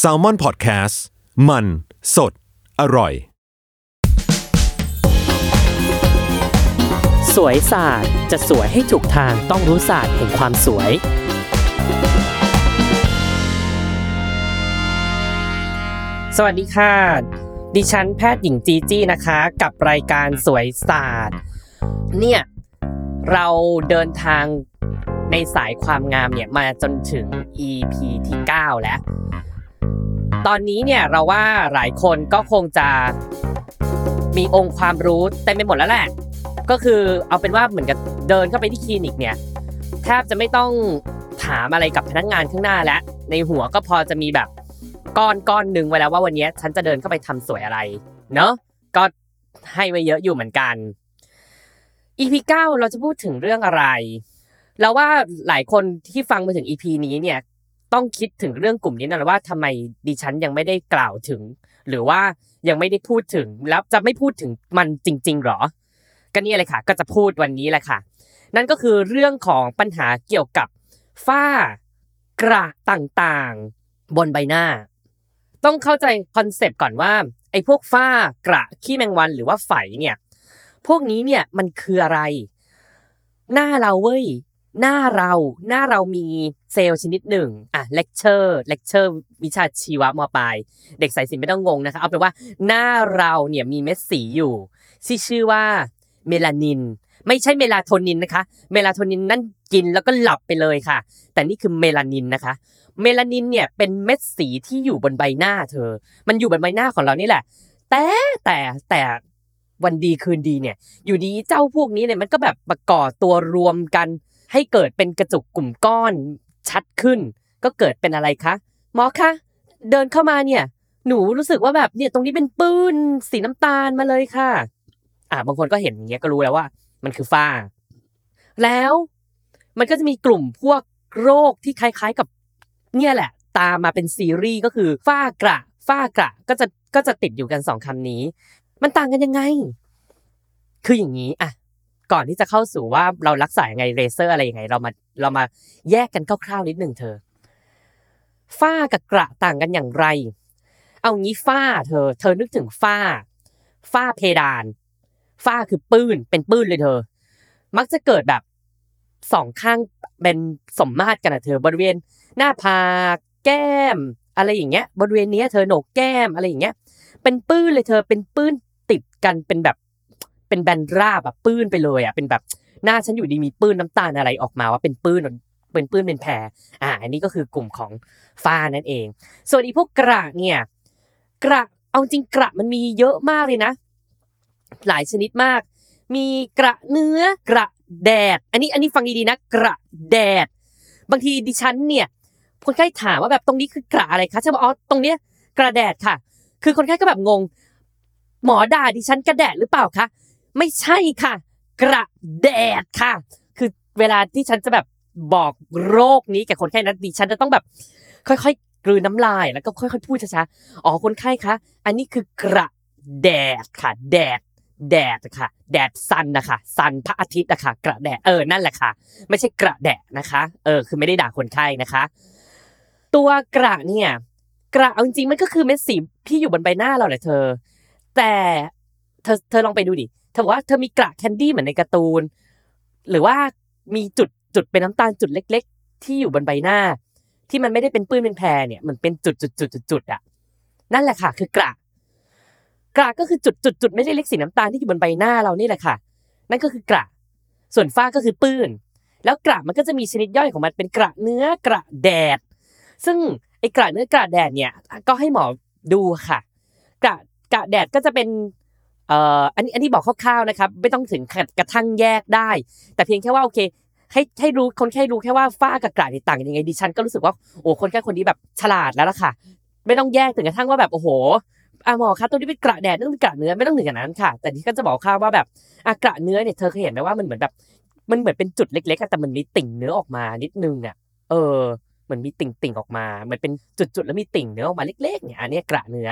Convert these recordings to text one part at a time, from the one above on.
s a l ม o n PODCAST มัน สด อร่อย สวยศาสตร์จะสวยให้ถูกทางต้องรู้ศาสตร์แห่งความสวย สวัสดีค่ะ ดิฉันแพทย์หญิงจีจี้นะคะ กับรายการสวยศาสตร์ เนี่ย เราเดินทาง ในสายความงามเนี่ยมาจนถึง EP ที่ 9 แล้ว ตอนนี้เนี่ยเราว่าหลายคนก็คงจะมีองค์ความรู้เต็มไปหมดแล้วแหละ ก็คือเอาเป็นว่าเหมือนกับเดินเข้าไปที่คลินิกเนี่ยแทบจะไม่ต้องถามอะไรกับพนักงานข้างหน้าแล้ว ในหัวก็พอจะมีแบบก้อนก้อนหนึ่งไว้แล้วว่าวันนี้ฉันจะเดินเข้าไปทำสวยอะไร เนาะก็ให้ไว้เยอะอยู่เหมือนกัน EP 9เราจะพูดถึงเรื่องอะไร เราว่าหลายคนที่ฟังมาถึง EP นี้เนี่ยต้องคิดถึงเรื่องกลุ่มนี้นะว่าทำไมดิฉันยังไม่ได้กล่าวถึง หรือว่ายังไม่ได้พูดถึงแล้วจะไม่พูดถึงมันจริง ๆหรอ ก็นี่เลยค่ะ ก็จะพูดวันนี้แหละค่ะ นั่นก็คือเรื่องของปัญหาเกี่ยวกับฝ้ากระต่างๆ บนใบหน้า ต้องเข้าใจ concept ก่อนว่าไอ้พวกฝ้ากระขี้แมงวันหรือว่าไฝเนี่ย พวกนี้เนี่ยมันคืออะไร หน้าเราเว้ย หน้าเราหน้าเรามีเซลล์ชนิดหนึ่งอะ lecture lecture วิชาชีวะมปลายเด็กสายศิลป์ไม่ต้องงงนะคะเอาเป็นว่าหน้าเราเนี่ยมีเม็ดสีอยู่ที่ชื่อว่าเมลานิน ไม่ใช่เมลาโทนินนะคะ เมลาโทนินนั่นกินแล้วก็หลับไปเลยค่ะ แต่นี่คือเมลานินนะคะ เมลานินเนี่ยเป็นเม็ดสีที่อยู่บนใบหน้าเธอ มันอยู่บนใบหน้าของเรานี่แหละ แต่แต่แต่วันดีคืนดีเนี่ย อยู่ดีเจ้าพวกนี้เนี่ยมันก็แบบประกอบตัวรวมกัน ให้เกิดเป็นกระจุกกลุ่มก้อนชัดขึ้น ก็เกิดเป็นอะไรคะหมอคะเดินเข้ามาเนี่ย หนูรู้สึกว่าแบบเนี่ยตรงนี้เป็นปื้นสีน้ำตาลมาเลยค่ะ อ่าบางคนก็เห็นอย่างเงี้ยก็รู้แล้วว่า มันคือฝ้า แล้วมันก็จะมีกลุ่มพวกโรคที่คล้าย ๆกับ เนี่ยแหละ ตามมาเป็นซีรีส์ก็คือฝ้ากระฝ้ากระก็จะก็จะติดอยู่กันสองคำนี้ มันต่างกันยังไง คืออย่างนี้อะ ก่อนที่จะเข้าสู่ว่าเรารักษายังไงเรเซอร์อะไรยังไง เรามาเรามาแยกกันคร่าวๆนิดหนึ่งเธอ ฝ้ากับกระต่างกันอย่างไร เอางี้ฝ้าเธอ เธอนึกถึงฝ้า ฝ้าเพดาน ฝ้าคือปื้นเป็นปื้นเลยเธอ มักจะเกิดแบบสองข้างเป็นสมมาตรกันอะเธอบริเวณหน้าผากแก้ม อะไรอย่างเงี้ย บริเวณนี้เธอโหนกแก้มอะไรอย่างเงี้ย เป็นปื้นเลยเธอเป็นปื้นติดกันเป็นแบบ เป็นแบนราบแบบปื้นไปเลยอะเป็นแบบหน้าฉันอยู่ดีมีปื้นน้ำตาลอะไรออกมาว่าเป็นปื้นเป็นปื้นเป็นแพรอ่า อันนี้ก็คือกลุ่มของฝ้านั่นเอง ส่วนอีพวกกระเนี่ยกระเอาจริงกระมันมีเยอะมากเลยนะ หลายชนิดมาก มีกระเนื้อกระแดด อันนี้อันนี้ฟังดีๆนะ กระแดด บางทีดิฉันเนี่ยคนไข้ถามว่าแบบตรงนี้คือกระอะไรคะฉันบอกอ๋อตรงเนี้ยกระแดดค่ะ คือคนไข้ก็แบบงง หมอด่าดิฉันกระแดดหรือเปล่าคะ ไม่ใช่ค่ะ กระแดดค่ะ คือเวลาที่ฉันจะแบบบอกโรคนี้แก่คนไข้นั้นดิฉันจะต้องแบบ ค่อยๆกลืนน้ำลายแล้วก็ค่อยๆพูดช้าๆอ๋อคนไข้คะอันนี้คือกระแดดค่ะ แดดแดดค่ะ แดดซันนะคะซันพระอาทิตย์นะคะกระแดดเออนั่นแหละค่ะ ไม่ใช่กระแดดนะคะ เออ คือไม่ได้ด่าคนไข้นะคะ ตัวกระเนี่ย กระเอาจริงๆมันก็คือเม็ดสีที่อยู่บนใบหน้าเราแหละเธอ แต่ เธอเธอลองไปดูดิเธอบอกว่าเธอมีกระแคนดี้เหมือนในการ์ตูน หรือว่ามีจุดจุดเป็นน้ำตาลจุดเล็ก ๆ ที่อยู่บนใบหน้า ที่มันไม่ได้เป็นปื้นเป็นแพรเนี่ยมันเป็นจุดจุดจุดจุดจุดอะนั่นแหละค่ะ คือกระกระก็คือจุดจุดจุดไม่ได้เล็กสีน้ำตาลที่อยู่บนใบหน้าเรานี่แหละค่ะ นั่นก็คือกระส่วนฝ้าก็คือปื้น แล้วกระมันก็จะมีชนิดย่อยของมันเป็นกระเนื้อกระแดด ซึ่งไอ้กระเนื้อกระแดดเนี่ยก็ให้หมอดูค่ะกระกระแดดก็จะเป็น เอ่ออันนี้อันนี้บอกคร่าวๆนะครับ ไม่ต้องถึงกระทั่งแยกได้ แต่เพียงแค่ว่าโอเค ให้ให้รู้คนแค่รู้แค่ว่าฝ้ากับกระนี่ต่างกันยังไงดิฉันก็รู้สึกว่าโอ้คนแค่คนนี้แบบฉลาดแล้วล่ะค่ะ ไม่ต้องแยกถึงกระทั่งว่าแบบโอ้โหอะหมอคะตัวนี้เป็นกระแดดนี่เป็นกระเนื้อไม่ต้องถึงอย่างนั้นค่ะ แต่ที่ก็จะบอกค่ะว่าแบบอะกระเนื้อเนี่ยเธอเคยเห็นไหมว่ามันเหมือนแบบ มันเหมือนเป็นจุดเล็กๆแต่มันมีติ่งเนื้อออกมานิดนึงอะเออ เหมือนมีติ่งติ่งๆออกมาเหมือนเป็นจุดๆแล้วมีติ่งเนื้อออกมาเล็กๆเนี่ยอันนี้กระเนื้อ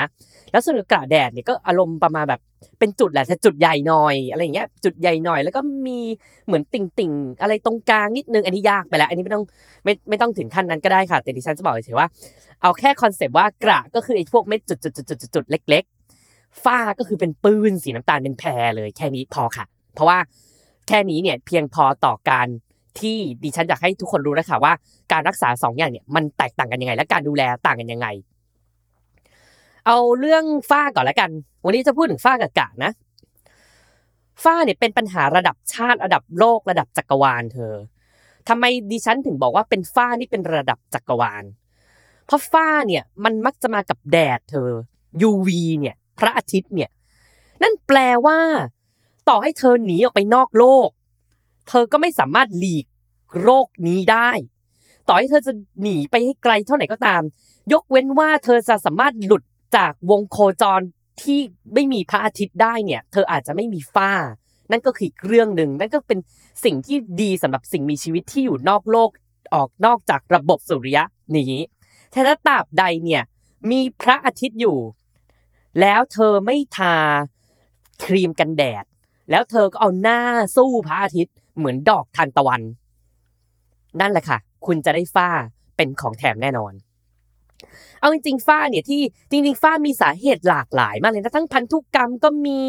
แล้วส่วนกระแดดเนี่ยก็อารมณ์ประมาณแบบเป็นจุดแหละแต่จุดใหญ่หน่อยอะไรอย่างเงี้ยจุดใหญ่หน่อย แล้วก็มีเหมือนติ่งติ่งๆอะไรตรงกลางนิดนึงอันนี้ยากไปแล้ว อันนี้ไม่ต้องไม่ไม่ต้องถึงขั้นนั้นก็ได้ค่ะ แต่ดิฉันจะบอกเฉยว่า เอาแค่คอนเซปต์ว่ากระก็คือไอ้พวกเม็ดจุดจุดจุดจุดจุดเล็ก ๆ ฝ้าก็คือเป็นปืนสีน้ำตาลเป็นแพรเลยแค่นี้พอค่ะ เพราะว่าแค่นี้เนี่ยเพียงพอต่อการ ที่ดิฉันอยากให้ทุกคนรู้นะคะว่าการรักษาสองอย่างเนี่ยมันแตกต่างกันยังไง และการดูแลต่างกันยังไง เอาเรื่องฝ้าก่อนแล้วกัน วันนี้จะพูดถึงฝ้ากับกะนะ ฝ้าเนี่ยเป็นปัญหาระดับชาติระดับโลกระดับจักรวาลเธอทำไมดิฉันถึงบอกว่าเป็นฝ้านี่เป็นระดับจักรวาล เพราะฝ้าเนี่ยมันมักจะมากับแดดเธอ UV เนี่ยพระอาทิตย์เนี่ยนั่นแปลว่า ต่อให้เธอหนีออกไปนอกโลก เธอก็ไม่สามารถหลีกโรคนี้ได้ ต่อให้เธอจะหนีไปให้ไกลเท่าไหร่ก็ตาม ยกเว้นว่าเธอจะสามารถหลุดจากวงโคจรที่ไม่มีพระอาทิตย์ได้เนี่ย เธออาจจะไม่มีฝ้า นั่นก็คืออีกเรื่องหนึ่งนั่นก็เป็นสิ่งที่ดีสำหรับสิ่งมีชีวิตที่อยู่นอกโลกออกนอกจากระบบสุริยะนี้แต่ถ้าตราบใดเนี่ยมีพระอาทิตย์อยู่ แล้วเธอไม่ทาครีมกันแดด แล้วเธอก็เอาหน้าสู้พระอาทิตย์ เหมือนดอกทานตะวัน นั่นแหละค่ะ คุณจะได้ฝ้าเป็นของแถมแน่นอน เอาจริงๆฝ้าเนี่ยที่จริงๆฝ้ามีสาเหตุหลากหลายมากเลยนะทั้งพันธุกรรมก็มี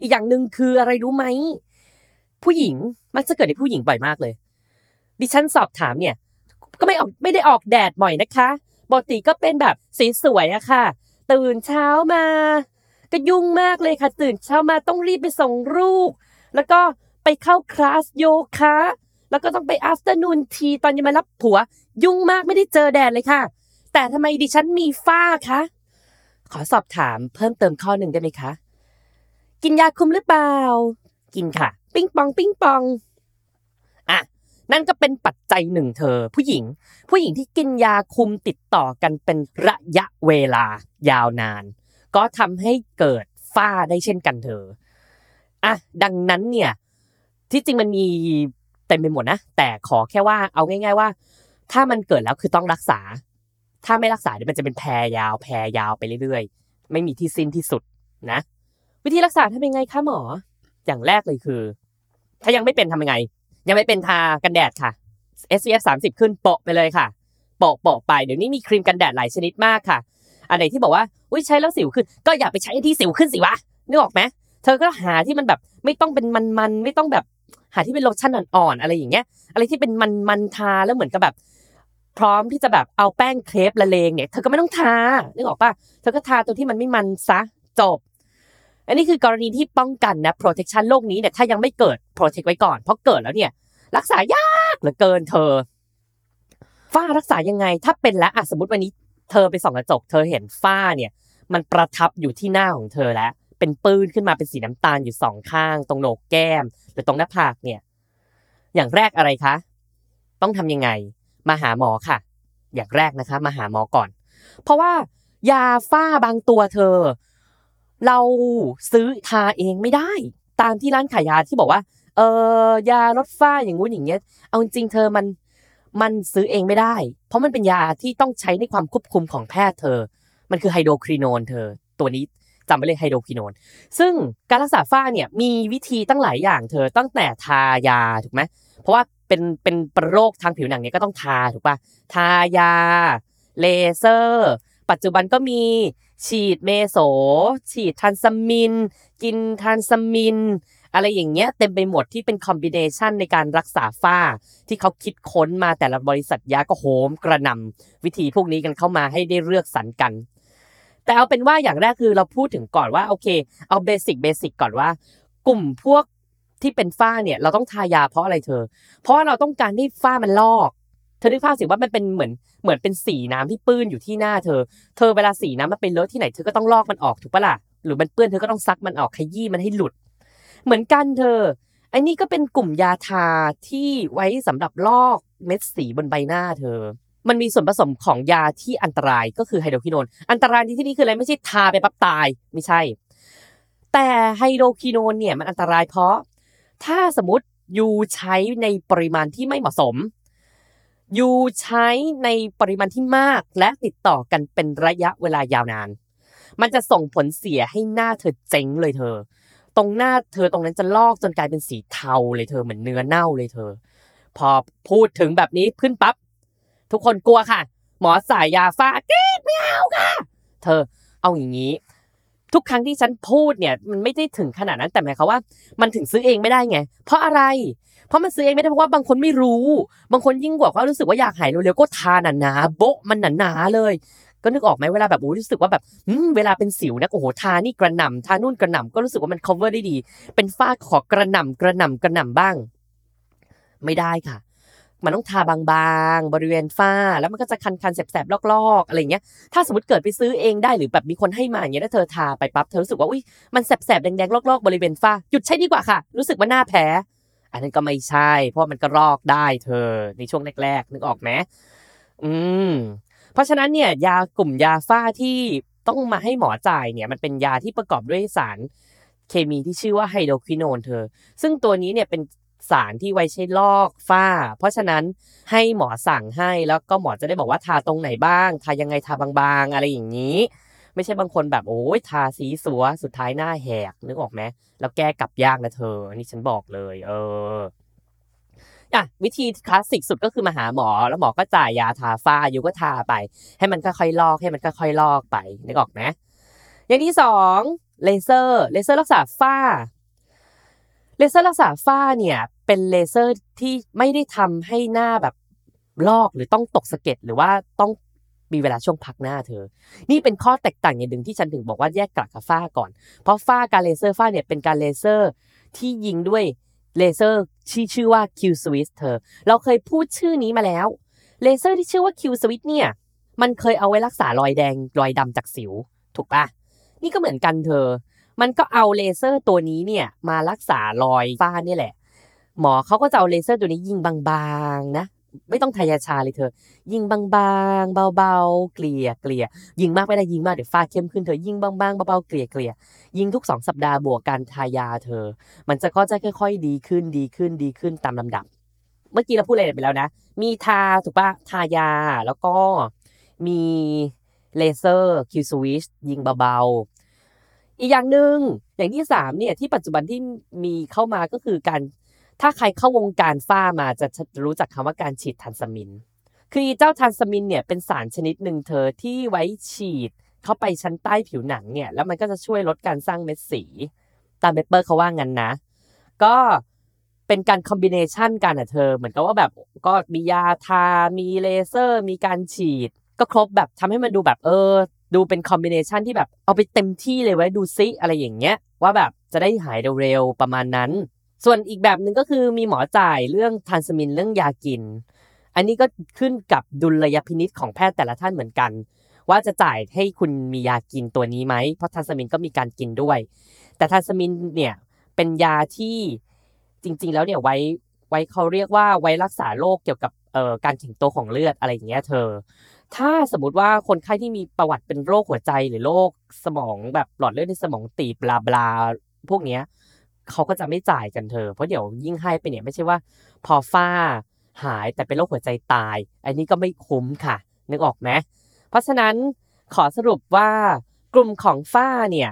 อีกอย่างหนึ่งคืออะไรรู้ไหมผู้หญิงมักจะเกิดในผู้หญิงบ่อยมากเลย ดิฉันสอบถามเนี่ย ก็ไม่ออกไม่ได้ออกแดดบ่อยนะคะปกติก็เป็นแบบสีสวยอะค่ะ ตื่นเช้ามา ก็ยุ่งมากเลยค่ะ ตื่นเช้ามาต้องรีบไปส่งลูก แล้วก็ ไปเข้าคลาสโยคะแล้วก็ต้องไป afternoon tea ตอนยังมารับผัว ยุ่งมากไม่ได้เจอแดดเลยค่ะ แต่ทำไมดิฉันมีฝ้าคะ ขอสอบถามเพิ่มเติมข้อหนึ่งได้ไหมคะ กินยาคุมหรือเปล่า กินค่ะ ปิ้งปอง ปิ้งปองอะนั่นก็เป็นปัจจัยหนึ่งเธอ ผู้หญิง ผู้หญิงที่กินยาคุมติดต่อกันเป็นระยะเวลายาวนาน ก็ทำให้เกิดฝ้าได้เช่นกันเธออะดังนั้นเนี่ย ที่จริงมันมีเต็มไปหมดนะแต่ขอแค่ว่าเอาง่าย ๆว่า ถ้ามันเกิดแล้วคือต้องรักษา ถ้าไม่รักษาเดี๋ยวมันจะเป็นแพรยาวแพรยาวไปเรื่อยๆ ไม่มีที่สิ้นที่สุดนะ วิธีรักษาทำยังไงคะหมอ อย่างแรกเลยคือ ถ้ายังไม่เป็นทำยังไง ยังไม่เป็นทากันแดดค่ะ SPF 30 ขึ้นโปะไปเลยค่ะโปะโปะไปเดี๋ยวนี้มีครีมกันแดดหลายชนิดมากค่ะ อันไหนที่บอกว่าอุ้ยใช้แล้วสิวขึ้น ก็อย่าไปใช้ที่สิวขึ้นสิวะนึกออกไหมเธอก็หาที่มันแบบไม่ต้องเป็นมันๆไม่ต้องแบบ หาที่เป็นโลชั่นอ่อนๆอะไรอย่างเงี้ย อะไรที่เป็นมันๆทาแล้วเหมือนกับแบบ พร้อมที่จะแบบเอาแป้งเครปละเลงเนี่ยเธอก็ไม่ต้องทานึกออกปะเธอก็ทาตัวที่มันไม่มันซะจบ อันนี้คือกรณีที่ป้องกันนะ protection โรคนี้เนี่ยถ้ายังไม่เกิด protect ไว้ก่อนเพราะเกิดแล้วเนี่ย รักษายากเหลือเกินเธอฝ้ารักษายังไงถ้าเป็นแล้วอะสมมติวันนี้เธอไปส่องกระจก เธอเห็นฝ้าเนี่ย มันประทับอยู่ที่หน้าของเธอแล้ว เป็นปื้นขึ้นมาเป็นสีน้ำตาลอยู่สองข้าง ตรงโหนกแก้ม หรือตรงหน้าผากเนี่ย อย่างแรกอะไรคะ ต้องทำยังไง มาหาหมอค่ะ อย่างแรกนะคะ มาหาหมอก่อน เพราะว่ายาฝ้าบางตัวเธอ เราซื้อทาเองไม่ได้ ตามที่ร้านขายยาที่บอกว่า เออยาลดฝ้าอย่างงู้นอย่างเงี้ย เอาจริงเธอมันมันซื้อเองไม่ได้ เพราะมันเป็นยาที่ต้องใช้ในความควบคุมของแพทย์เธอ มันคือไฮโดรครีโนนเธอ ตัวนี้ จำไว้เลยไฮโดรครีโนน ซึ่งการรักษาฝ้าเนี่ยมีวิธีตั้งหลายอย่างเธอตั้งแต่ทายาถูกไหมเพราะว่าเป็นเป็นโรคทางผิวหนังเนี่ยก็ต้องทาถูกปะทายา เลเซอร์ ปัจจุบันก็มีฉีด meso ฉีด Transamin กิน Transamin อะไรอย่างเงี้ยเต็มไปหมดที่เป็น combination ในการรักษาฝ้า ที่เขาคิดค้นมาแต่ละบริษัทยาก็โหมกระหน่ำวิธีพวกนี้กันเข้ามาให้ได้เลือกสรรกัน แต่เอาเป็นว่าอย่างแรกคือเราพูดถึงก่อนว่าโอเค เอาเบสิกเบสิกก่อนว่า กลุ่มพวกที่เป็นฝ้าเนี่ย เราต้องทายาเพราะอะไรเธอ เพราะว่าเราต้องการให้ฝ้ามันลอก เธอนึกภาพสิว่ามันเป็นเหมือนเหมือนเป็นสีน้ำที่ปื้นอยู่ที่หน้าเธอ เธอเวลาสีน้ำมันเป็นเลอะที่ไหนเธอก็ต้องลอกมันออกถูกปะล่ะหรือมันเปื้อนเธอก็ต้องซักมันออกขยี้มันให้หลุด เหมือนกันเธออันนี้ก็เป็นกลุ่มยาทาที่ไว้สำหรับลอกเม็ดสีบนใบหน้าเธอ มันมีส่วนผสมของยาที่อันตรายก็คือไฮโดรคิโนน อันตรายที่ที่นี่คืออะไรไม่ใช่ทาไปปั๊บตายไม่ใช่ แต่ไฮโดรคิโนนเนี่ยมันอันตรายเพราะ ถ้าสมมติยูใช้ในปริมาณที่ไม่เหมาะสมยูใช้ในปริมาณที่มากและติดต่อกันเป็นระยะเวลายาวนาน มันจะส่งผลเสียให้หน้าเธอเจ๊งเลยเธอ ตรงหน้าเธอตรงนั้นจะลอกจนกลายเป็นสีเทาเลยเธอเหมือนเนื้อเน่าเลยเธอ พอพูดถึงแบบนี้ขึ้นปั๊บ ทุกคนกลัวค่ะ หมอสายยาฟ้ากรีดไม่เอาค่ะ เธอเอาอย่างนี้ ทุกครั้งที่ฉันพูดเนี่ยมันไม่ได้ถึงขนาดนั้นแต่หมายความว่า มันถึงซื้อเองไม่ได้ไง เพราะอะไร เพราะมันซื้อเองไม่ได้เพราะว่าบางคนไม่รู้ บางคนยิ่งกว่าเขารู้สึกว่าอยากหายเร็วๆก็ทาหนาๆโบะมันหนาๆเลย ก็นึกออกไหมเวลาแบบโอ้รู้สึกว่าแบบเวลาเป็นสิวนะโอ้โหทานี่กระหน่ำทานู่นกระหน่ำก็รู้สึกว่ามัน cover ได้ดี เป็นฝ้าขอกระหน่ำกระหน่ำกระหน่ำบ้าง ไม่ได้ค่ะ มันต้องทาบางๆ บริเวณฝ้า แล้วมันก็จะคันๆแสบๆลอกๆอะไรเงี้ยถ้าสมมติเกิดไปซื้อเองได้หรือแบบมีคนให้มาอย่างเงี้ยถ้าเธอทาไปปั๊บเธอรู้สึกว่าอุ้ยมันแสบๆแดงๆลอกๆ บริเวณฝ้าหยุดใช้ดีกว่าค่ะ รู้สึกว่าหน้าแพ้อันนั้นก็ไม่ใช่ เพราะมันก็ลอกได้เธอในช่วงแรกๆนึกออกไหมอืมเพราะฉะนั้นเนี่ยยากลุ่มยาฝ้าที่ต้องมาให้หมอจ่ายเนี่ยมันเป็นยาที่ประกอบด้วยสารเคมีที่ชื่อว่าไฮโดรควิโนนเธอ ซึ่งตัวนี้เนี่ยเป็น สารที่ไว้ใช้ลอกฝ้า เพราะฉะนั้นให้หมอสั่งให้แล้วก็หมอจะได้บอกว่าทาตรงไหนบ้าง ทายังไงทาบางๆ อะไรอย่างนี้ ไม่ใช่บางคนแบบโอ้ยทาสีสัวสุดท้ายหน้าแหกนึกออกไหมแล้วแก้กลับยากนะเธออันนี้ฉันบอกเลย เอออะวิธีคลาสสิกสุดก็คือมาหาหมอ แล้วหมอก็จ่ายยาทาฝ้าอยู่ก็ทาไป ให้มันค่อยๆลอกให้มันค่อยๆลอกไปนึกออกไหมอย่างที่สองเลเซอร์เลเซอร์รักษาฝ้า เลเซอร์รักษาฝ้าเนี่ยเป็นเลเซอร์ที่ไม่ได้ทำให้หน้าแบบลอกหรือต้องตกสะเก็ดหรือว่าต้องมีเวลาช่วงพักหน้าเธอ นี่เป็นข้อแตกต่างอย่างหนึ่งที่ฉันถึงบอกว่าแยกกระกับฝ้าก่อน เพราะฝ้าการเลเซอร์ฝ้าเนี่ยเป็นการเลเซอร์ที่ยิงด้วยเลเซอร์ที่ชื่อว่า Q Switch เธอ เราเคยพูดชื่อนี้มาแล้ว เลเซอร์ที่ชื่อว่า Q Switch เนี่ย มันเคยเอาไว้รักษารอยแดงรอยดำจากสิว ถูกปะนี่ก็เหมือนกันเธอ มันก็เอาเลเซอร์ตัวนี้เนี่ยมารักษารอยฝ้านี่แหละ หมอเขาก็จะเอาเลเซอร์ตัวนี้ยิงบางๆนะไม่ต้องทายาชาเลยเธอ ยิงบางๆ เบาๆ เกลี่ยเกลี่ยยิงมากไม่ได้ยิงมากเดี๋ยวฝ้าเข้มขึ้นเธอยิงบางๆเบาๆเกลี่ยเกลี่ยยิงทุกสองสัปดาห์บวกการทายาเธอ มันจะก็จะค่อยๆ ดีขึ้นดีขึ้นดีขึ้นตามลำดับ เมื่อกี้เราพูดอะไรไปแล้วนะ มีทาถูกปะทายาแล้วก็มีเลเซอร์ Q Switch ยิงเบาๆ อีกอย่างหนึ่งอย่างที่สามเนี่ยที่ปัจจุบันที่มีเข้ามาก็คือการถ้าใครเข้าวงการฝ้ามาจะจะรู้จักคำว่าการฉีด Transamin คือเจ้า Transamin เนี่ยเป็นสารชนิดหนึ่งเธอที่ไว้ฉีดเข้าไปชั้นใต้ผิวหนังเนี่ยแล้วมันก็จะช่วยลดการสร้างเม็ดสี ตาม paper เขาว่างั้นนะ ก็เป็นการ combination กันอะเธอ เหมือนกับว่าแบบก็มียาทา มีเลเซอร์ มีการฉีด ก็ครบแบบทำให้มันดูแบบเออ ดูเป็น combination ที่แบบเอาไปเต็มที่เลยไว้ดูซิอะไรอย่างเงี้ย ว่าแบบจะได้หายเร็วๆประมาณนั้น ส่วนอีกแบบหนึ่งก็คือมีหมอจ่ายเรื่อง Transamin เรื่องยากิน อันนี้ก็ขึ้นกับดุลยพินิจของแพทย์แต่ละท่านเหมือนกัน ว่าจะจ่ายให้คุณมียากินตัวนี้ไหมเพราะ Transamin ก็มีการกินด้วย แต่ทานสมินเนี่ยเป็นยาที่จริง ๆ แล้วเนี่ยไว้ไว้เขาเรียกว่าไว้รักษาโรคเกี่ยวกับเอ่อการแข็งตัวของเลือดอะไรอย่างเงี้ยเธอ ถ้าสมมติว่าคนไข้ที่มีประวัติเป็นโรคหัวใจหรือโรคสมองแบบหลอดเลือดในสมองตีบบลาบลาพวกเนี้ยเขาก็จะไม่จ่ายกันเธอ เพราะเดี๋ยวยิ่งให้ไปเนี่ยไม่ใช่ว่า พอฝ้าหายแต่เป็นโรคหัวใจตาย อันนี้ก็ไม่คุ้มค่ะ นึกออกไหมเพราะฉะนั้นขอสรุปว่ากลุ่มของฝ้าเนี่ย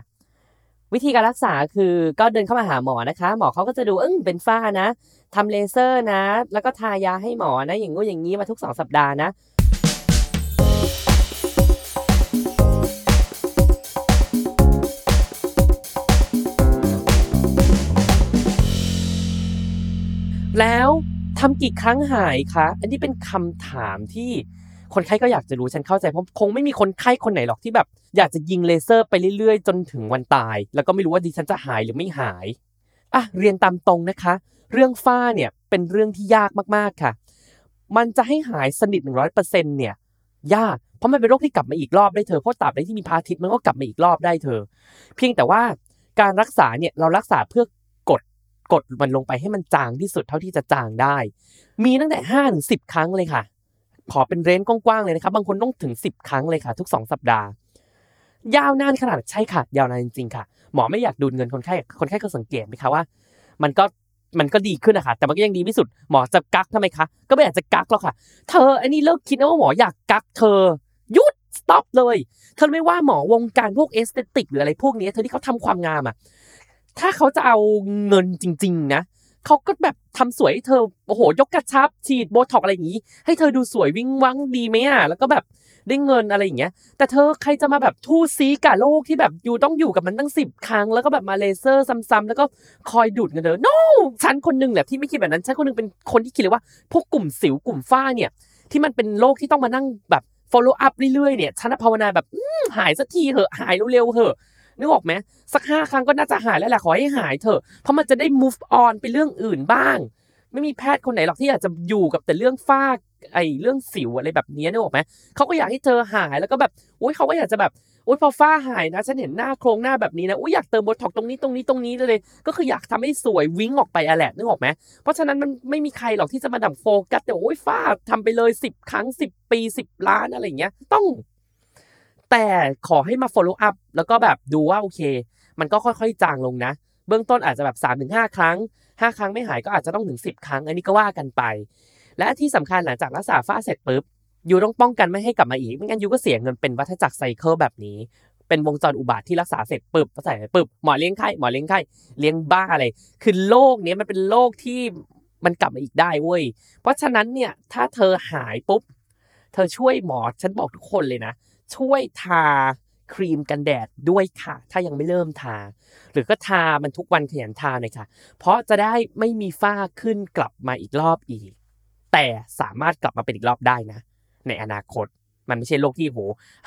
วิธีการรักษาคือก็เดินเข้ามาหาหมอนะคะ หมอเขาก็จะดูเออเป็นฝ้านะทำเลเซอร์นะ แล้วก็ทายาให้หมอนะ อย่างงู้อย่างนี้มาทุกสองสัปดาห์นะ แล้วทำกี่ครั้งหายคะ อันนี้เป็นคำถามที่คนไข้ก็อยากจะรู้ฉันเข้าใจเพราะคงไม่มีคนไข้คนไหนหรอกที่แบบ อยากจะยิงเลเซอร์ไปเรื่อยๆ จนถึงวันตาย แล้วก็ไม่รู้ว่าดิฉันจะหายหรือไม่หายอะเรียนตามตรงนะคะ เรื่องฝ้าเนี่ยเป็นเรื่องที่ยากมากๆค่ะ มันจะให้หายสนิทหนึ่งร้อยเปอร์เซ็นเนี่ยยากเพราะมันเป็นโรคที่กลับมาอีกรอบได้เธอเพราะตราบใดที่มีพาทิตมันก็กลับมาอีกรอบได้เธอ เพียงแต่ว่าการรักษาเนี่ยเรารักษาเพื่อ กดมันลงไปให้มันจางที่สุดเท่าที่จะจางได้ มีตั้งแต่ห้าถึงสิบครั้งเลยค่ะ ขอเป็น range กว้างๆเลยนะครับ บางคนต้องถึงสิบครั้งเลยค่ะ ทุกสองสัปดาห์ ยาวนานขนาดใช่ค่ะ ยาวนานจริงๆค่ะ หมอไม่อยากดูดเงินคนไข้คนไข้ก็สังเกตไหมคะว่า มันก็มันก็ดีขึ้นนะคะแต่มันก็ยังดีไม่สุดหมอจะกั๊กทำไมคะก็ไม่อยากจะกั๊กหรอกค่ะ เธออันนี้เลิกคิดนะว่าหมออยากกั๊กเธอหยุด stop เลยเธอไม่ว่าหมอวงการพวก aesthetic หรืออะไรพวกนี้เธอที่เขาทำความงามอะ ถ้าเขาจะเอาเงินจริง ๆ นะเขาก็แบบทำสวยให้เธอโอ้โห ยกกระชับ ฉีดโบท็อกอะไรอย่างนี้ ให้เธอดูสวยวิ่งวังดีไหมอะแล้วก็แบบได้เงินอะไรอย่างเงี้ย แต่เธอใครจะมาแบบทู่ซีกับโลกที่แบบอยู่ต้องอยู่กับมันตั้งสิบครั้ง แล้วก็แบบมาเลเซอร์ซ้ำๆแล้วก็คอยดูดเงินเธอ no ฉันคนหนึ่งแหละที่ไม่คิดแบบนั้นฉันคนหนึงเป็นคนที่คิดเลยว่า พวกกลุ่มสิวกลุ่มฝ้าเนี่ย ที่มันเป็นโรคที่ต้องมานั่งแบบ follow up เรื่อยๆเนี่ยฉันภาวนาแบบหายสักทีเถอะหายเร็วๆเถอะ นึกออกไหมสักห้าครั้งก็น่าจะหายแล้วแหละขอให้หายเถอะเพราะมันจะได้ move on ไปเรื่องอื่นบ้าง ไม่มีแพทย์คนไหนหรอกที่อยากจะอยู่กับแต่เรื่องฝ้าไอ้เรื่องสิวอะไรแบบนี้นึกออกไหมเขาก็อยากให้เธอหายแล้วก็แบบโอ้ยเขาก็อยากจะแบบโอ้ยพอฝ้าหายนะฉันเห็นหน้าโครงหน้าแบบนี้นะโอ้ยอยากเติมโบท็อกตรงนี้ตรงนี้ตรงนี้เลย ก็คืออยากทำให้สวยวิ่งออกไปอะแหละนึกออกไหมเพราะฉะนั้นมันไม่มีใครหรอกที่จะมาดับโฟกัสแต่โอ้ยฝ้าทำไปเลยสิบครั้งสิบปีสิบล้านอะไรอย่างเงี้ย ต้อง แต่ขอให้มา follow up แล้วก็แบบดูว่าโอเค มันก็ค่อยๆจางลงนะ เบื้องต้นอาจจะแบบ3าถึงหครั้ง 5 ครั้งไม่หายก็อาจจะต้องถึง 10 ครั้ง อันนี้ก็ว่ากันไป และที่สำคัญหลังจากรักษาฝ้าเสร็จปุ๊บยูต้องป้องกันไม่ให้กลับมาอีกไม่งั้นยูก็เสียเงินเป็นวัฏจักรไซเคิลแบบนี้ เป็นวงจรอุบาทที่รักษาเสร็จปุ๊บก็ใส่ปุ๊บหมอเลี้ยงไข้หมอเลี้ยงไข้เลี้ยงบ้าอะไรคือโรคนี้มันเป็นโรคที่มันกลับมาอีกได้เว้ยเพราะฉะนั้นเนี่ยถ้าเธอหายปุ๊บเธอช่วยหมอฉันบอกทุกคนเลยนะ ช่วยทาครีมกันแดดด้วยค่ะ ถ้ายังไม่เริ่มทา หรือก็ทามันทุกวันขยันทาหน่อยค่ะ เพราะจะได้ไม่มีฝ้าขึ้นกลับมาอีกรอบอีก แต่สามารถกลับมาเป็นอีกรอบได้นะ ในอนาคตมันไม่ใช่โรคที่โห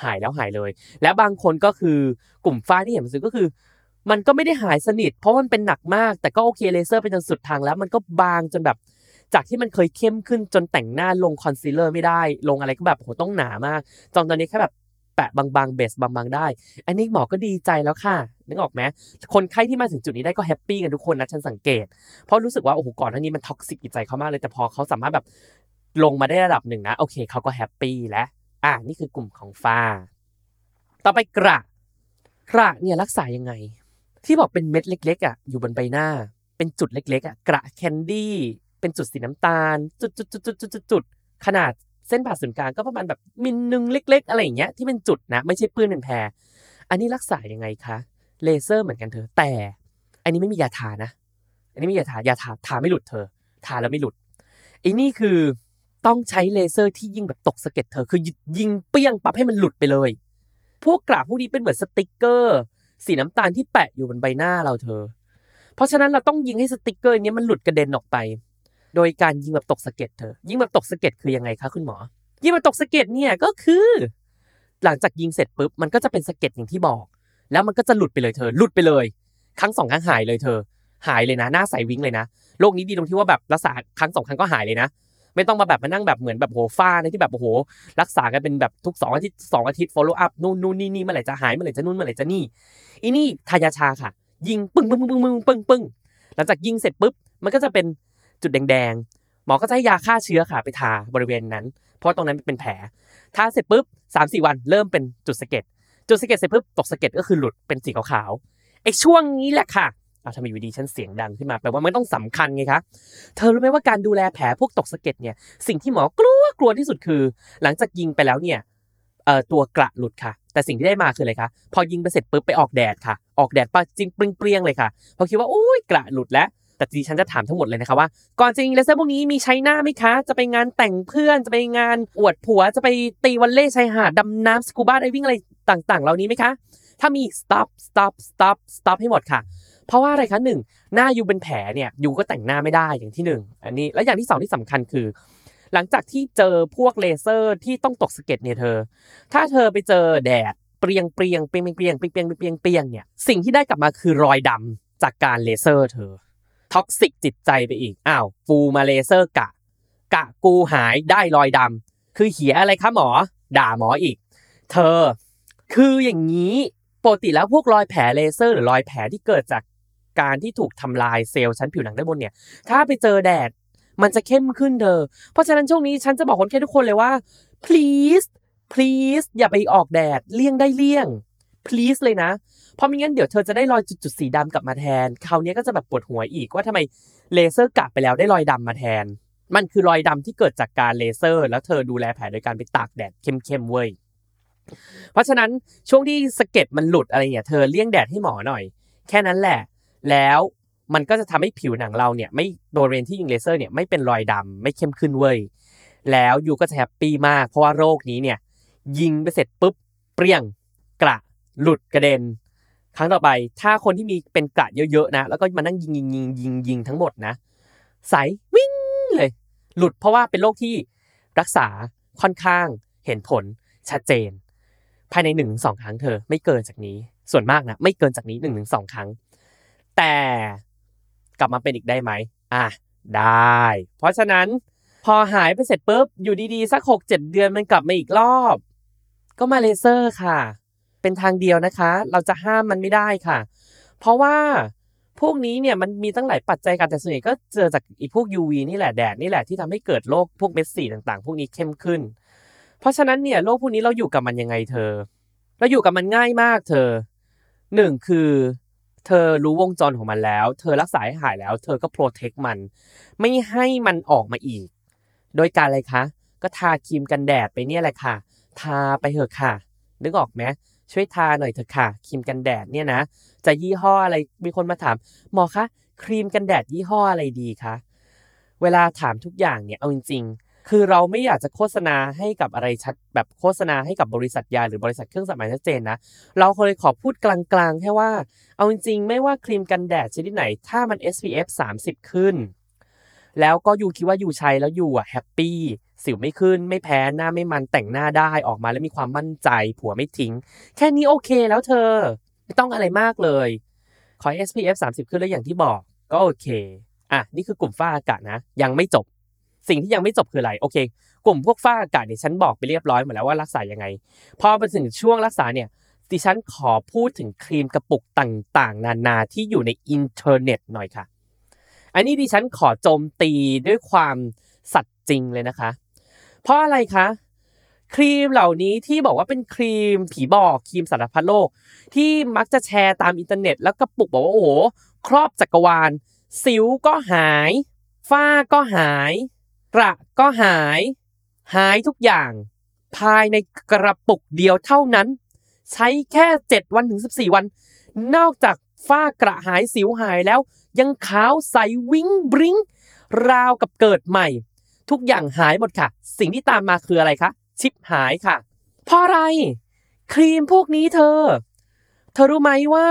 หายแล้วหายเลย และบางคนก็คือกลุ่มฝ้าที่เห็นมันก็คือ มันก็ไม่ได้หายสนิท เพราะมันเป็นหนักมาก แต่ก็โอเคเลเซอร์ไปจนสุดทางแล้ว มันก็บางจนแบบ จากที่มันเคยเข้มขึ้นจนแต่งหน้าลงคอนซีลเลอร์ไม่ได้ ลงอะไรก็แบบโหต้องหนามากจนตอนนี้แค่แบบ แปะบางๆ base บางๆได้ อันนี้หมอก็ดีใจแล้วค่ะ นึกออกไหมคนไข้ที่มาถึงจุดนี้ได้ก็ happy กันทุกคนนะฉันสังเกต เพราะรู้สึกว่าโอ้โหก่อนหน้านี้มัน toxic จิตใจเขามากเลยแต่พอเขาสามารถแบบลงมาได้ระดับหนึ่งนะโอเคเขาก็ happy แล้วอ่านี่คือกลุ่มของฝ้า ต่อไปกระกระเนี่ยรักษายังไง ที่บอกเป็นเม็ดเล็ก ๆอะอยู่บนใบหน้า เป็นจุดเล็กๆอะกระแคนดี้เป็นจุดสีน้ำตาล จุดจุดจุดจุดจุดจุดจุดขนาด เส้นผ่าศูนย์กลางก็ประมาณแบบมิลนึงเล็ก ๆ อะไรอย่างเงี้ยที่เป็นจุดนะ ไม่ใช่ปื้นเป็นแพรอันนี้รักษายังไงคะเลเซอร์เหมือนกันเธอแต่ อันนี้ไม่มียาทานะ อันนี้ไม่มียาทายาทาทาไม่หลุดเธอ ทาแล้วไม่หลุดไอ้นี่คือต้องใช้เลเซอร์ที่ยิงแบบตกสะเก็ดเธอคือยิงเปี้ยงปั๊บให้มันหลุดไปเลย พวกกระพวกนี้เป็นเหมือนสติกเกอร์ สีน้ำตาลที่แปะอยู่บนใบหน้าเราเธอ เพราะฉะนั้นเราต้องยิงให้สติกเกอร์นี้มันหลุดกระเด็นออกไป โดยการยิงแบบตกสะเก็ดเธอ ยิงแบบตกสะเก็ดคือยังไงคะคุณหมอ ยิงแบบตกสะเก็ดเนี่ยก็คือ หลังจากยิงเสร็จปุ๊บมันก็จะเป็นสะเก็ดอย่างที่บอก แล้วมันก็จะหลุดไปเลยเธอ หลุดไปเลย ครั้งสองครั้งหายเลยเธอ หายเลยนะ หน้าใสวิ้งเลยนะ โรคนี้ดีตรงที่ว่าแบบรักษาครั้งสองครั้งก็หายเลยนะ ไม่ต้องมาแบบมานั่งแบบเหมือนแบบโหฟ้าในที่แบบโอ้โห รักษากันเป็นแบบทุกสองอาทิตย์สองอาทิตย์ follow up นู่นนู่นนี่นี่เมื่อไหร่จะหายเมื่อไหร่จะนู่นเมื่อไหร่จะนี่อีนี่ทายาชาค่ะ ยิงปึ้งปึ้งปึ้งปึ้งปึ้งปึ้งหลังจากยิงเสร็จปุ๊บมันก็จะเป็น จุดแดงๆหมอก็จะให้ยาฆ่าเชื้อค่ะไปทาบริเวณนั้น เพราะตรงนั้นเป็นแผลทาเสร็จปุ๊บสามสี่วันเริ่มเป็นจุดสะเก็ดจุดสะเก็ดเสร็จปุ๊บตกสะเก็ดก็คือหลุดเป็นสีขาวๆไอ้ช่วงนี้แหละค่ะเอาทำไมอยู่ดีฉันเสียงดังขึ้นมาแปลว่ามันต้องสำคัญไงคะเธอรู้ไหมว่าการดูแลแผลพวกตกสะเก็ดเนี่ยสิ่งที่หมอกลัวกลัวที่สุดคือ หลังจากยิงไปแล้วเนี่ยเอ่อตัวกระหลุดค่ะ แต่สิ่งที่ได้มาคืออะไรคะพอยิงไปเสร็จปุ๊บไปออกแดดค่ะ ออกแดดปะจริงเปรี้ยงๆเลยค่ะพอคิดว่าอุ้ยกระหลุดแล้ว แต่ดิฉันจะถามทั้งหมดเลยนะคะว่า ก่อนจริงเลเซอร์พวกนี้มีใช้หน้าไหมคะ จะไปงานแต่งเพื่อน จะไปงานอวดผัว จะไปตีวันเล่ชายหาดดำน้ำ scuba diving อะไรต่างๆ เหล่านี้ไหมคะ ถ้ามี stop stop stop stop ให้หมดค่ะ เพราะว่าอะไรคะหนึ่งหน้าอยู่เป็นแผลเนี่ยอยู่ก็แต่งหน้าไม่ได้อย่างที่หนึ่งอันนี้และอย่างที่สองที่สำคัญคือ หลังจากที่เจอพวกเลเซอร์ที่ต้องตกสะเก็ดเนี่ยเธอ ถ้าเธอไปเจอแดดเปรี้ยงเปรี้ยงเปรี้ยงเปรี้ยงเปรี้ยงเปรี้ยงเปรี้ยงเนี่ยสิ่งที่ได้กลับมาคือรอยดำจากการเลเซอร์เธอ toxic จิตใจไปอีกอ้าวกูมาเลเซอร์กระ กะกูหายได้รอยดำคือเหียอะไรคะหมอ ด่าหมออีก เธอ คืออย่างนี้ปกติแล้วพวกรอยแผลเลเซอร์หรือรอยแผลที่เกิดจากการที่ถูกทำลายเซลล์ชั้นผิวหนังด้านบนเนี่ย ถ้าไปเจอแดดมันจะเข้มขึ้นเธอ เพราะฉะนั้นช่วงนี้ฉันจะบอกคนแค่ทุกคนเลยว่า please please อย่าไปออกแดดเลี่ยงได้เลี่ยง please เลยนะ เพราะม่งั้นเดี๋ยวเธอจะได้รอยจุดๆสีดำกลับมาแทน คราวนี้ก็จะแบบปวดหัวอีกว่าทำไมเลเซอร์กลับไปแล้วได้รอยดำมาแทน มันคือรอยดำที่เกิดจากการเลเซอร์ แล้วเธอดูแลแผลโดยการไปตากแดดเข้มๆเว้ย เพราะฉะนั้นช่วงที่สะเก็ดมันหลุดอะไรเนี่ยเธอเลี่ยงแดดให้หมอหน่อย แค่นั้นแหละ แล้วมันก็จะทำให้ผิวหนังเราเนี่ยไม่โดนเรนที่ยิงเลเซอร์เนี่ยไม่เป็นรอยดำไม่เข้มขึ้นเว้ย แล้ว you ก็จะ happy มากเพราะว่าโรคนี้เนี่ยยิงไปเสร็จปุ๊บเปรี้ยงกระหลุดกระเด็น ครั้งต่อไปถ้าคนที่มีเป็นกระเยอะๆนะ แล้วก็มานั่งยิงยิงยิงยิงยิงทั้งหมดนะใสวิ่งเลย หลุดเพราะว่าเป็นโรคที่รักษาค่อนข้างเห็นผลชัดเจน ภายในหนึ่งสองครั้งเธอ ไม่เกินจากนี้ส่วนมากนะไม่เกินจากนี้หนึ่งถึงสองครั้ง แต่กลับมาเป็นอีกได้ไหมอะได้ เพราะฉะนั้นพอหายไปเสร็จปุ๊บอยู่ดีๆ สักหกเจ็ดเดือนมันกลับมาอีกรอบ ก็มาเลเซอร์ค่ะ เป็นทางเดียวนะคะ เราจะห้ามมันไม่ได้ค่ะ เพราะว่าพวกนี้เนี่ยมันมีตั้งหลายปัจจัยกันแต่ส่วนใหญ่ก็เจอจากอีพวก UV นี่แหละแดดนี่แหละที่ทำให้เกิดโรคพวกเม็ดสีต่างๆ พวกนี้เข้มขึ้น เพราะฉะนั้นเนี่ยโรคพวกนี้เราอยู่กับมันยังไงเธอ เราอยู่กับมันง่ายมากเธอหนึ่งคือเธอรู้วงจรของมันแล้ว เธอรักษาให้หายแล้ว เธอก็โปรเทคมัน ไม่ให้มันออกมาอีก โดยการอะไรคะ ก็ทาครีมกันแดดไปเนี่ยแหละค่ะ ทาไปเถอะค่ะ นึกออกไหม ช่วยทาหน่อยเถอะค่ะครีมกันแดดเนี่ยนะ จะยี่ห้ออะไรมีคนมาถามหมอคะครีมกันแดดยี่ห้ออะไรดีคะเวลาถามทุกอย่างเนี่ยเอาจริง ๆ คือเราไม่อยากจะโฆษณาให้กับอะไรชัดแบบโฆษณาให้กับบริษัทยาหรือบริษัทเครื่องสำอางชัดเจนนะเราเคยขอพูดกลางๆแค่ว่า เอาจริง ๆ ไม่ว่าครีมกันแดดชนิดไหน ถ้ามัน SPF 30 ขึ้น แล้วก็ยูคิดว่ายูใช้แล้วยูอะแฮปปี้ สิวไม่ขึ้นไม่แพ้หน้าไม่มันแต่งหน้าได้ออกมาแล้วมีความมั่นใจ ผัวไม่ทิ้ง แค่นี้โอเคแล้วเธอ ไม่ต้องอะไรมากเลยขอให้ SPF 30 ขึ้นแล้วอย่างที่บอกก็โอเค อะ นี่คือกลุ่มฝ้าอากาศนะ ยังไม่จบ สิ่งที่ยังไม่จบคืออะไร โอเค กลุ่มพวกฝ้าอากาศเนี่ยฉันบอกไปเรียบร้อยหมดแล้วว่ารักษายังไง พอมาถึงช่วงรักษาเนี่ย ดิฉันขอพูดถึงครีมกระปุกต่างๆ นานาที่อยู่ในอินเทอร์เน็ตหน่อยค่ะ อันนี้ดิฉันขอโจมตีด้วยความสัตย์จริงเลยนะคะ เพราะอะไรคะ ครีมเหล่านี้ที่บอกว่าเป็นครีมผีบอกครีมสารพัดโรค ที่มักจะแชร์ตามอินเทอร์เน็ต แล้วกระปุกบอกว่าโอ้โหครอบจักรวาล สิวก็หาย ฝ้าก็หายกระก็หาย หายทุกอย่าง ภายในกระปุกเดียวเท่านั้น ใช้แค่ 7 วันถึง 14 วัน นอกจากฝ้ากระหายสิวหายแล้ว ยังขาวใสวิ้งบริ้งราวกับเกิดใหม่ ทุกอย่างหายหมดค่ะ สิ่งที่ตามมาคืออะไรคะ ชิปหายค่ะ เพราะอะไร ครีมพวกนี้เธอ เธอรู้ไหมว่า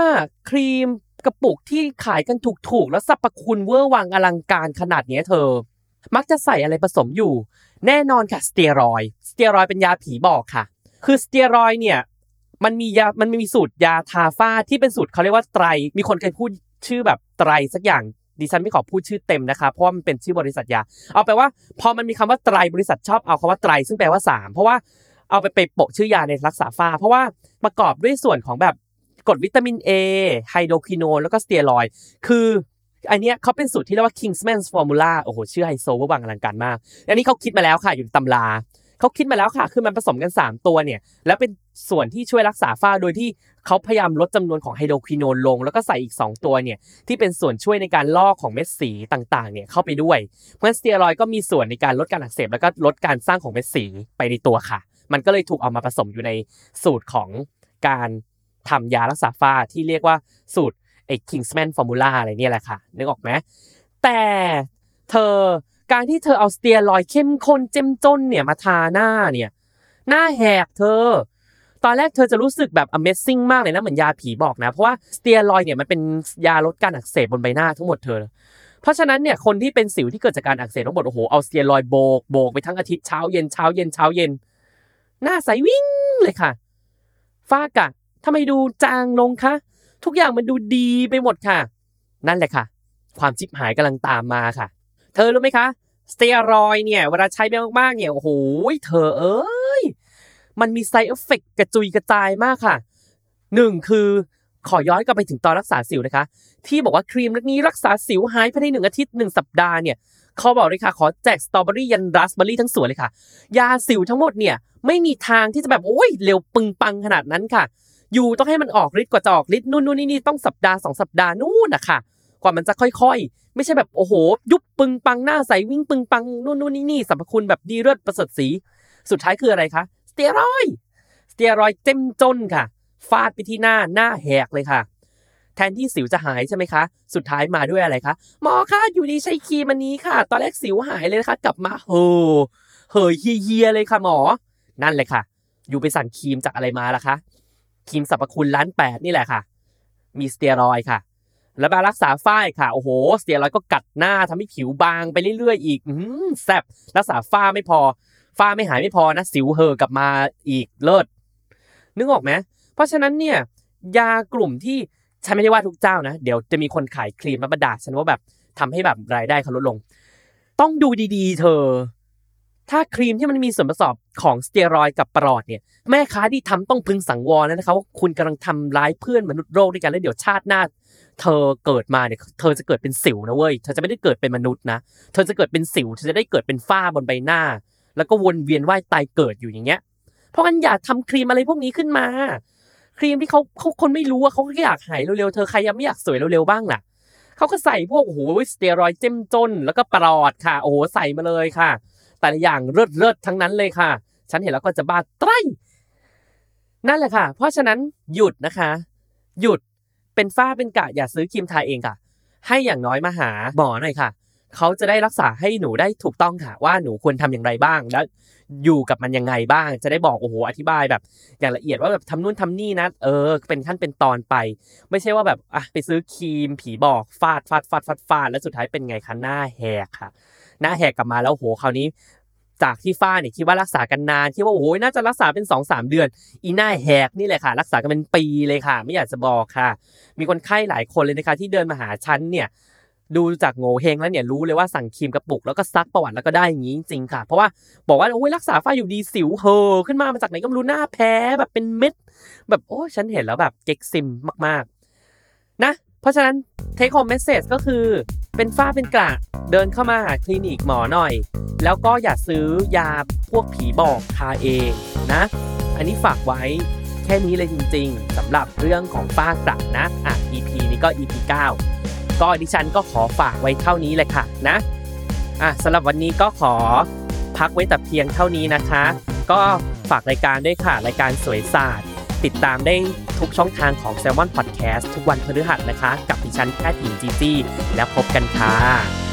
ครีมกระปุกที่ขายกันถูกๆ แล้วสรรพคุณเวอร์วังอลังการขนาดนี้เธอ มักจะใส่อะไรผสมอยู่ แน่นอนค่ะสเตียรอยด์สเตียรอยด์เป็นยาผีบอกค่ะ คือสเตียรอยด์เนี่ยมันมียา มันมีสูตรยาทาฝ้าที่เป็นสูตรเขาเรียกว่าไตร มีคนเคยพูดชื่อแบบไตรสักอย่าง ดิฉันไม่ขอพูดชื่อเต็มนะคะเพราะว่ามันเป็นชื่อบริษัทยา เอาไปว่า พอมันมีคำว่าไตรบริษัทชอบเอาคำว่าไตรซึ่งแปลว่าสามเพราะว่าเอาไปไปโปะชื่อยาในรักษาฝ้า เพราะว่าประกอบด้วยส่วนของแบบกรดวิตามิน A ไฮโดรควิโนนแล้วก็สเตียรอยคืออันเนี้ยเขาเป็นสูตรที่เรียกว่า Kingsman's Formula โอ้โห ชื่อไฮโซวอร์วังอลังการมาก อันนี้เขาคิดมาแล้วค่ะ อยู่ตำรา เขาคิดมาแล้วค่ะ คือมันผสมกัน 3 ตัวเนี่ย แล้วเป็นส่วนที่ช่วยรักษาฝ้าโดยที่เขาพยายามลดจำนวนของไฮโดรควิโนนลง แล้วก็ใส่อีก 2 ตัวเนี่ย ที่เป็นส่วนช่วยในการลอกของเม็ดสีต่างๆ เนี่ยเข้าไปด้วย เพราะฉะนั้นสเตียรอยก็มีส่วนในการลดการอักเสบ แล้วก็ลดการสร้างของเม็ดสีไปในตัวค่ะ มันก็เลยถูกเอามาผสมอยู่ในสูตรของการทำยารักษาฝ้าที่เรียกว่าสูตรไอ้ Kingsman Formula อะไรเนี่ยแหละค่ะ นึกออกไหมแต่เธอ การที่เธอเอาสเตียรอยเข้มข้นเจ้มจนเนี่ยมาทาหน้าเนี่ยหน้าแหกเธอ ตอนแรกเธอจะรู้สึกแบบ Amazing มากเลยนะเหมือนยาผีบอกนะ เพราะว่าสเตียรอยเนี่ยมันเป็นยาลดการอักเสบบนใบหน้าทั้งหมดเธอ เพราะฉะนั้นเนี่ยคนที่เป็นสิวที่เกิดจากการอักเสบทั้งหมดโอ้โหเอาสเตียรอยโบกโบกไปทั้งอาทิตย์เช้าเย็นเช้าเย็นเช้าเย็น หน้าใสวิ้งเลยค่ะฝ้ากระทำไมดูจางลงคะทุกอย่างมันดูดีไปหมดค่ะ นั่นแหละค่ะ ความชิบหายกำลังตามมาค่ะ เธอรู้ไหมคะ สเตียรอยด์เนี่ยเวลาใช้ไปมากๆเนี่ยโอ้โหเธอเอ้ยมันมี side effect กระจุยกระจายมากค่ะหนึ่งคือขอย้อนกลับไปถึงตอนรักษาสิวนะคะ ที่บอกว่าครีมนี้รักษาสิวหายภายในหนึ่งอาทิตย์หนึ่งสัปดาห์เนี่ยเขาบอกเลยค่ะขอแจกสตรอเบอรี่ยันราสเบอรี่ทั้งสวนเลยค่ะ ยาสิวทั้งหมดเนี่ยไม่มีทางที่จะแบบโอ้ยเร็วปึงปังขนาดนั้นค่ะ อยู่ต้องให้มันออกฤทธิ์กว่าจะออกฤทธิ์นู่นนู่นนี่นี่ต้องสัปดาห์สองสัปดาห์นู่นนะคะ กว่ามันจะค่อยๆ ไม่ใช่แบบโอ้โห ยุบปึงปังหน้าใสวิ่งปึงปังนู่นนู่นนี่นี่สรรพคุณแบบดีเลิศประเสริฐสีสุดท้ายคืออะไรคะสเตียรอยสเตียรอยเจ้มจนค่ะ ฟาดไปที่หน้าหน้าแหกเลยค่ะ แทนที่สิวจะหายใช่ไหมคะ สุดท้ายมาด้วยอะไรคะหมอคะอยู่ดีใช้ครีมอันนี้ค่ะ ตอนแรกสิวหายเลยนะคะกลับมาเฮอเฮยเฮียเลยค่ะหมอ นั่นเลยค่ะ อยู่ไปสั่งครีมจากอะไรมาล่ะคะครีมสรรพคุณล้านแปดนี่แหละค่ะ มีสเตียรอยค่ะ แล้วมารักษาฝ้ายค่ะ โอ้โหเตียรอยก็กัดหน้าทำให้ผิวบางไปเรื่อยๆ อีกอืแซบรักษาฝ้าไม่พอ ฝ้าไม่หายไม่พอนะ สิวเห่อกลับมาอีกเลิศ นึกออกไหมเพราะฉะนั้นเนี่ย ยากลุ่มที่ฉันไม่ได้ว่าทุกเจ้านะ เดี๋ยวจะมีคนขายครีมมาประดาฉันว่าแบบทำให้แบบรายได้เขาลดลง ต้องดูดีๆ เธอ ถ้าครีมที่มันมีส่วนผสมของสเตียรอยด์กับปรอดเนี่ยแม่ค้าที่ทำต้องพึงสังวรแล้วนะคะว่าคุณกำลังทำร้ายเพื่อนมนุษย์โลกด้วยกันแล้วเดี๋ยวชาติหน้า เธอเกิดมาเนี่ยเธอจะเกิดเป็นสิวนะเว้ยเธอจะไม่ได้เกิดเป็นมนุษย์นะ เธอจะเกิดเป็นสิวเธอจะได้เกิดเป็นฝ้าบนใบหน้า แล้วก็วนเวียนว่ายตายเกิดอยู่อย่างเงี้ย เพราะงั้นอย่าทำครีมอะไรพวกนี้ขึ้นมา ครีมที่เขาเขาคนไม่รู้อะเขาก็อยากหายเร็วๆเธอใครยังไม่อยากสวยเร็วๆบ้างล่ะเขาก็ใส่พวกโอ้โหสเตียรอยด์เจ้มจนแล้วก็ปลอดค่ะโอ้โหใส่มาเลยค่ะ แต่ละอย่างเลิศเลิศทั้งนั้นเลยค่ะ ฉันเห็นแล้วก็จะบ้าไตรนั่นแหละค่ะ เพราะฉะนั้นหยุดนะคะ หยุดเป็นฝ้าเป็นกะอย่าซื้อครีมทาเองค่ะ ให้อย่างน้อยมาหาหมอหน่อยค่ะ เขาจะได้รักษาให้หนูได้ถูกต้องค่ะ ว่าหนูควรทำอย่างไรบ้างแล้วอยู่กับมันยังไงบ้าง จะได้บอกโอ้โหอธิบายแบบ อย่างละเอียดว่าแบบทำนู่นทำนี่นะเออ เป็นขั้นเป็นตอนไป ไม่ใช่ว่าแบบอะไปซื้อครีม ผีบอกฟาดฟาดฟาดฟาดฟาดแล้วสุดท้ายเป็นไงคะหน้าแหกค่ะ หน้าแหกกลับมาแล้วโหคราวนี้ จากที่ฝ้าเนี่ยคิดว่ารักษากันนานคิดว่าโอ้โหน่าจะรักษาเป็น2อสเดือน อีหน้าแหกนี่แหละค่ะ รักษากันเป็นปีเลยค่ะ ไม่อยากจะบอกค่ะ มีคนไข้หลายคนเลยนะคะ ที่เดินมาหาฉันเนี่ยดูจากโง่เฮงแล้วเนี่ยรู้เลยว่าสั่งครีมกระปุกแล้วก็ซักประวัติแล้วก็ได้อย่างนี้จริงๆค่ะ เพราะว่าบอกว่าโอ้ยรักษาฝ้าอยู่ดีสิวเฮอขึ้นมามาจากไหนก็ไม่รู้หน้าแพ้แบบเป็นเม็ด แบบโอ้ฉันเห็นแล้วแบบเก๊กซิมมากๆ นะ เพราะฉะนั้น take home message ก็คือ เป็นฝ้าเป็นกระเดินเข้ามาหาคลินิกหมอหน่อย แล้วก็อย่าซื้อยาพวกผีบอกทาเองนะ อันนี้ฝากไว้แค่นี้เลยจริงๆสำหรับเรื่องของฝ้ากระนะอะ EP นี้ก็ EP 9 ก็ดิฉันก็ขอฝากไว้เท่านี้เลยค่ะนะอะสำหรับวันนี้ก็ขอพักไว้แต่เพียงเท่านี้นะคะ ก็ฝากรายการด้วยค่ะ รายการสวยศาสตร์ ติดตามได้ทุกช่องทางของ s ซ l m o n Podcast ทุกวันพฤหัสนะคะ กับดิฉันแพทย์หญิงจีจี้แล้วพบกันค่ะ